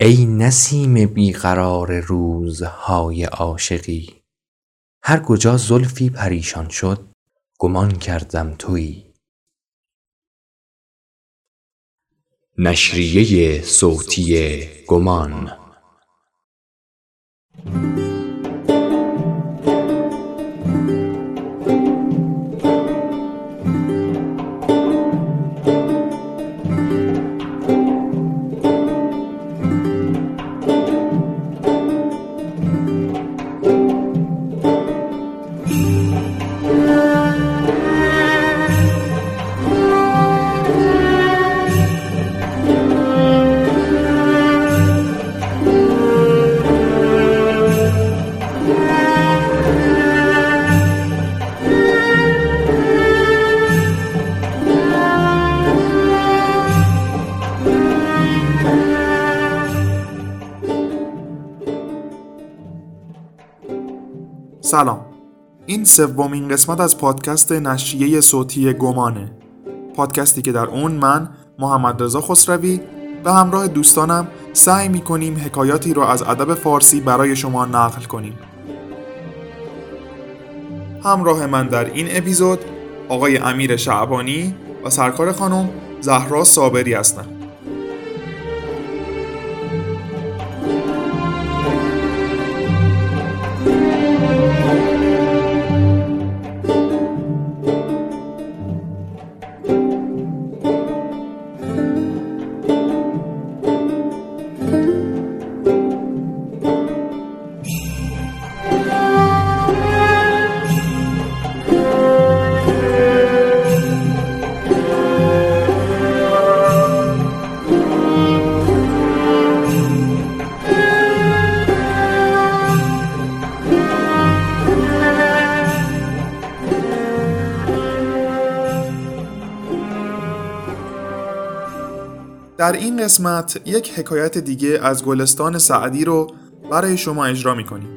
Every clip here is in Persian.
ای نسیم بیقرار روزهای عاشقی. هر کجا زلفی پریشان شد گمان کردم تویی. نشریه صوتی گمان سلام. این سومین قسمت از پادکست نشریه صوتی گمانه. پادکستی که در اون من محمد رضا خسروی به همراه دوستانم سعی می کنیم حکایاتی رو از ادب فارسی برای شما نقل کنیم. همراه من در این اپیزود آقای امیر شعبانی و سرکار خانم زهرا صابری هستند در این قسمت یک حکایت دیگه از گلستان سعدی رو برای شما اجرا می‌کنیم.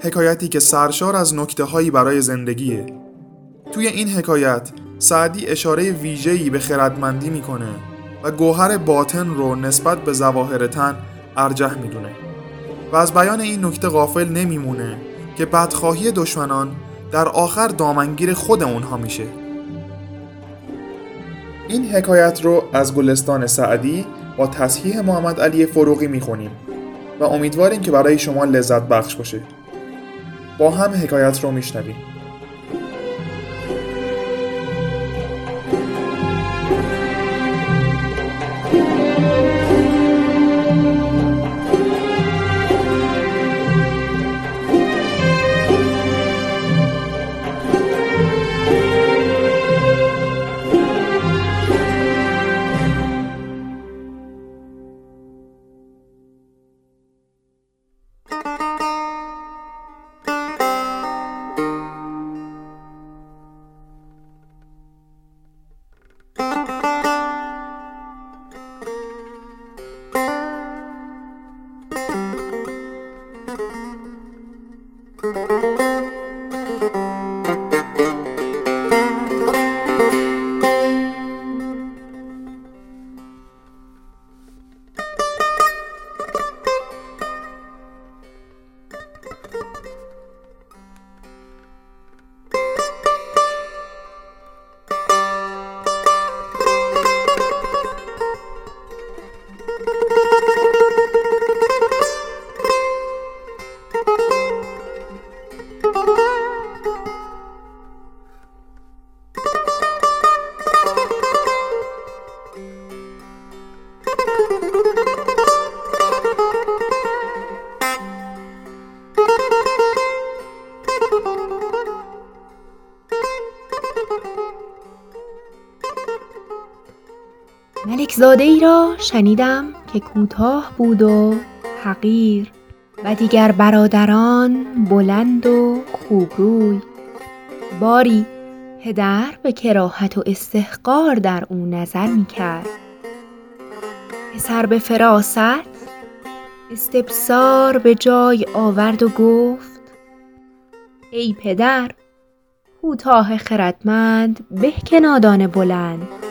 حکایتی که سرشار از نکته هایی برای زندگیه. توی این حکایت سعدی اشاره ویژه‌ای به خردمندی می‌کنه و گوهر باطن رو نسبت به ظواهر تن ارجح می‌دونه. و از بیان این نکته غافل نمیمونه که بدخواهی دشمنان در آخر دامنگیر خود اونها میشه. این حکایت رو از گلستان سعدی با تصحیح محمد علی فروغی می‌خونیم و امیدواریم که برای شما لذت بخش باشه. با هم حکایت رو میشنویم. ملک زاده ای را شنیدم که کوتاه بود و حقیر و دیگر برادران بلند و خوبروی باری پدر به کراهت و استحقار در او نظر می کرد پسر به فراست استبصار به جای آورد و گفت ای پدر کوتاه خردمند به که نادان بلند.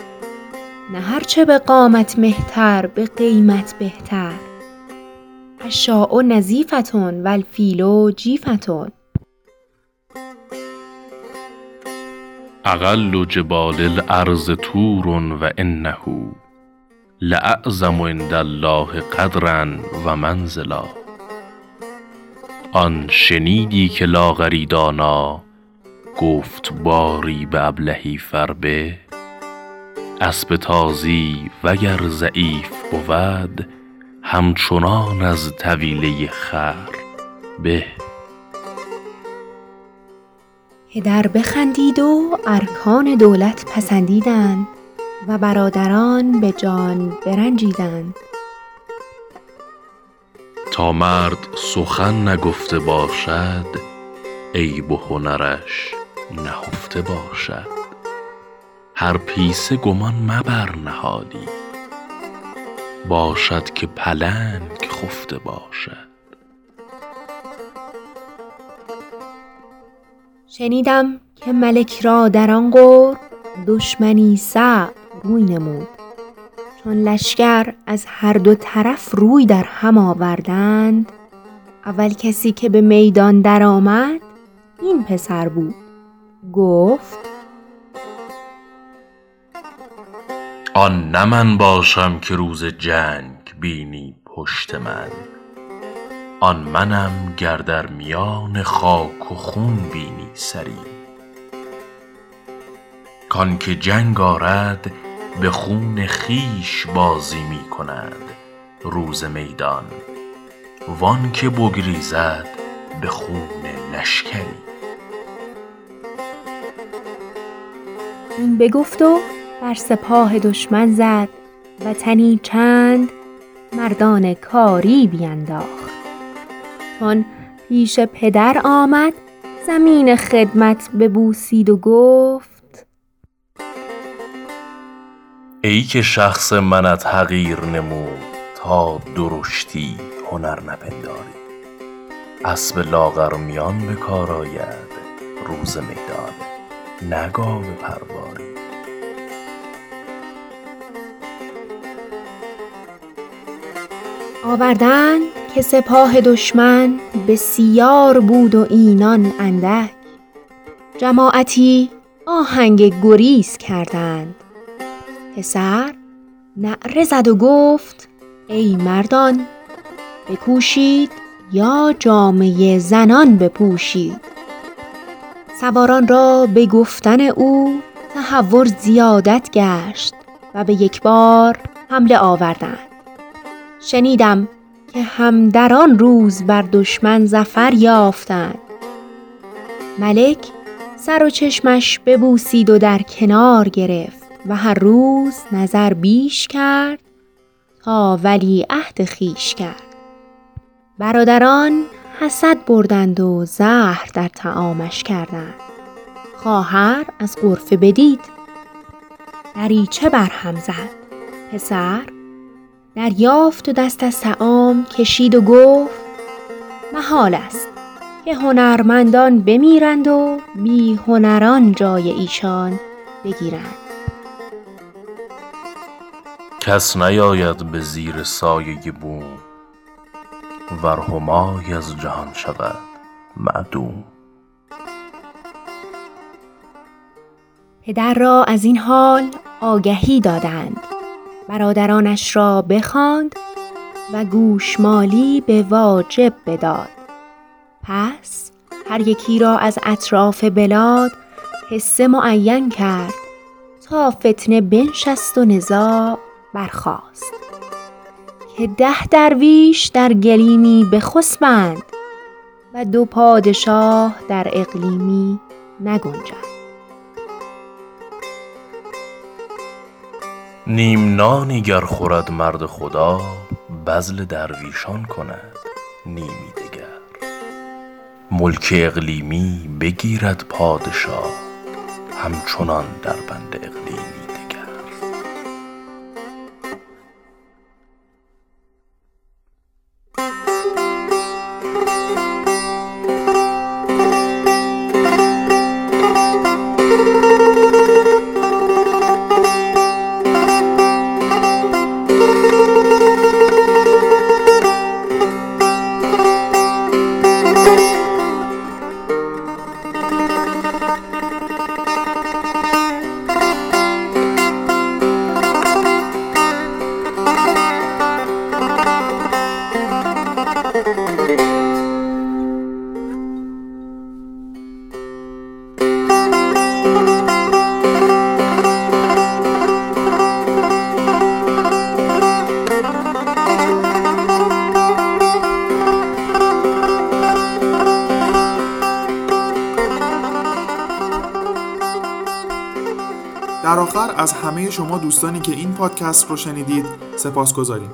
نه هرچه به قامت مهتر به قیمت بهتر. الشاء نظیفتون و الفیل جیفتون. اقل جبال الارض طور و انه لاعظم عند الله قدرا و منزلا. آن شنیدی که لاغری دانا گفت باری به ابلهی فربه؟ اسب تازی وگر ضعیف بود همچنان از طویله خر به. پدر بخندید و ارکان دولت پسندیدند و برادران به جان برنجیدند. تا مرد سخن نگفته باشد عیب و هنرش نهفته باشد. هر پیسه گمان مبر نهادی. باشد که پلنگ خفته باشد. شنیدم که ملک را در آن قرب دشمنی صعب روی نمود. چون لشکر از هر دو طرف روی در هم آوردند اول کسی که به میدان درآمد این پسر بود. گفت آن نه من باشم که روز جنگ بینی پشت من. آن منم گر در میان خاک و خون بینی سری. کان که جنگ آرد به خون خویش بازی می کند روز میدان. وان که بگریزد به خون لشکری. این بگفت و بر سپاه دشمن زد و تنی چند مردان کاری بینداخت. چون پیش پدر آمد زمین خدمت ببوسید و گفت ای که شخص منت حقیر نمود تا درشتی هنر نپنداری. اسب لاغر میان به کار آید روز میدان نه گاو پرواری. آوردند که سپاه دشمن بسیار بود و اینان اندک. جماعتی آهنگ گریز کردند. پسر نعره زد و گفت ای مردان بکوشید یا جامه زنان بپوشید. سواران را به گفتن او تهور زیادت گشت و به یک بار حمله آوردند. شنیدم که هم در آن روز بر دشمن ظفر یافتند. ملک سر و چشمش ببوسید و در کنار گرفت و هر روز نظر بیش کرد تا ولی عهد خیش کرد. برادران حسد بردند و زهر در طعامش کردند. خواهر از غرفه بدید. دریچه برهم زد؟ پسر؟ دریافت و دست از طعام کشید و گفت محال است که هنرمندان بمیرند و بی هنران جای ایشان بگیرند. کس نیاید به زیر سایه بوم ور همای از جهان شود معدوم. پدر را از این حال آگهی دادند. برادرانش را بخواند و گوشمالی به واجب بداد. پس هر یکی را از اطراف بلاد حصه معین کرد تا فتنه بنشست و نزاع برخاست. که ده درویش در گلیمی بخسبند و دو پادشاه در اقلیمی نگنجند. نیم نانی گر خورد مرد خدا بذل درویشان کند نیمی دگر. ملک اقلیمی بگیرد پادشاه همچنان در بند در آخر از همه شما دوستانی که این پادکست رو شنیدید سپاس گذاریم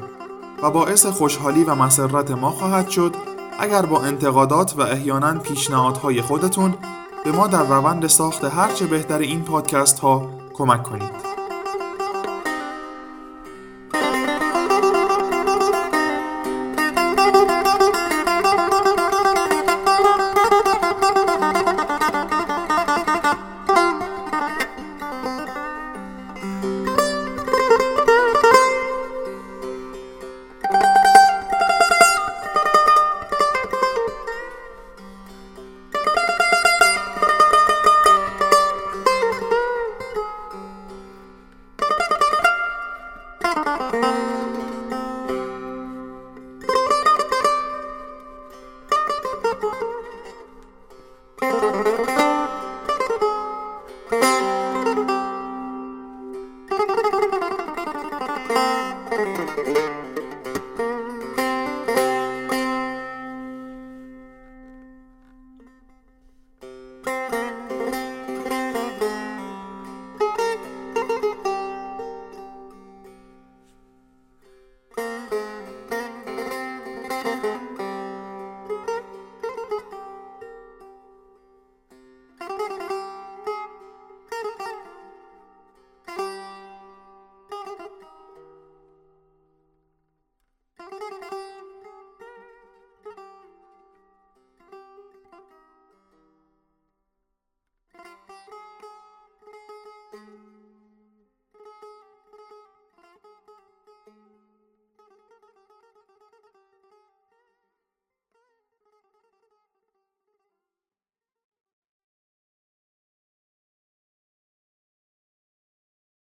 و باعث خوشحالی و مسرت ما خواهد شد اگر با انتقادات و احیانا پیشنهادهای خودتون به ما در روند ساخت هرچه بهتر این پادکست ها کمک کنید.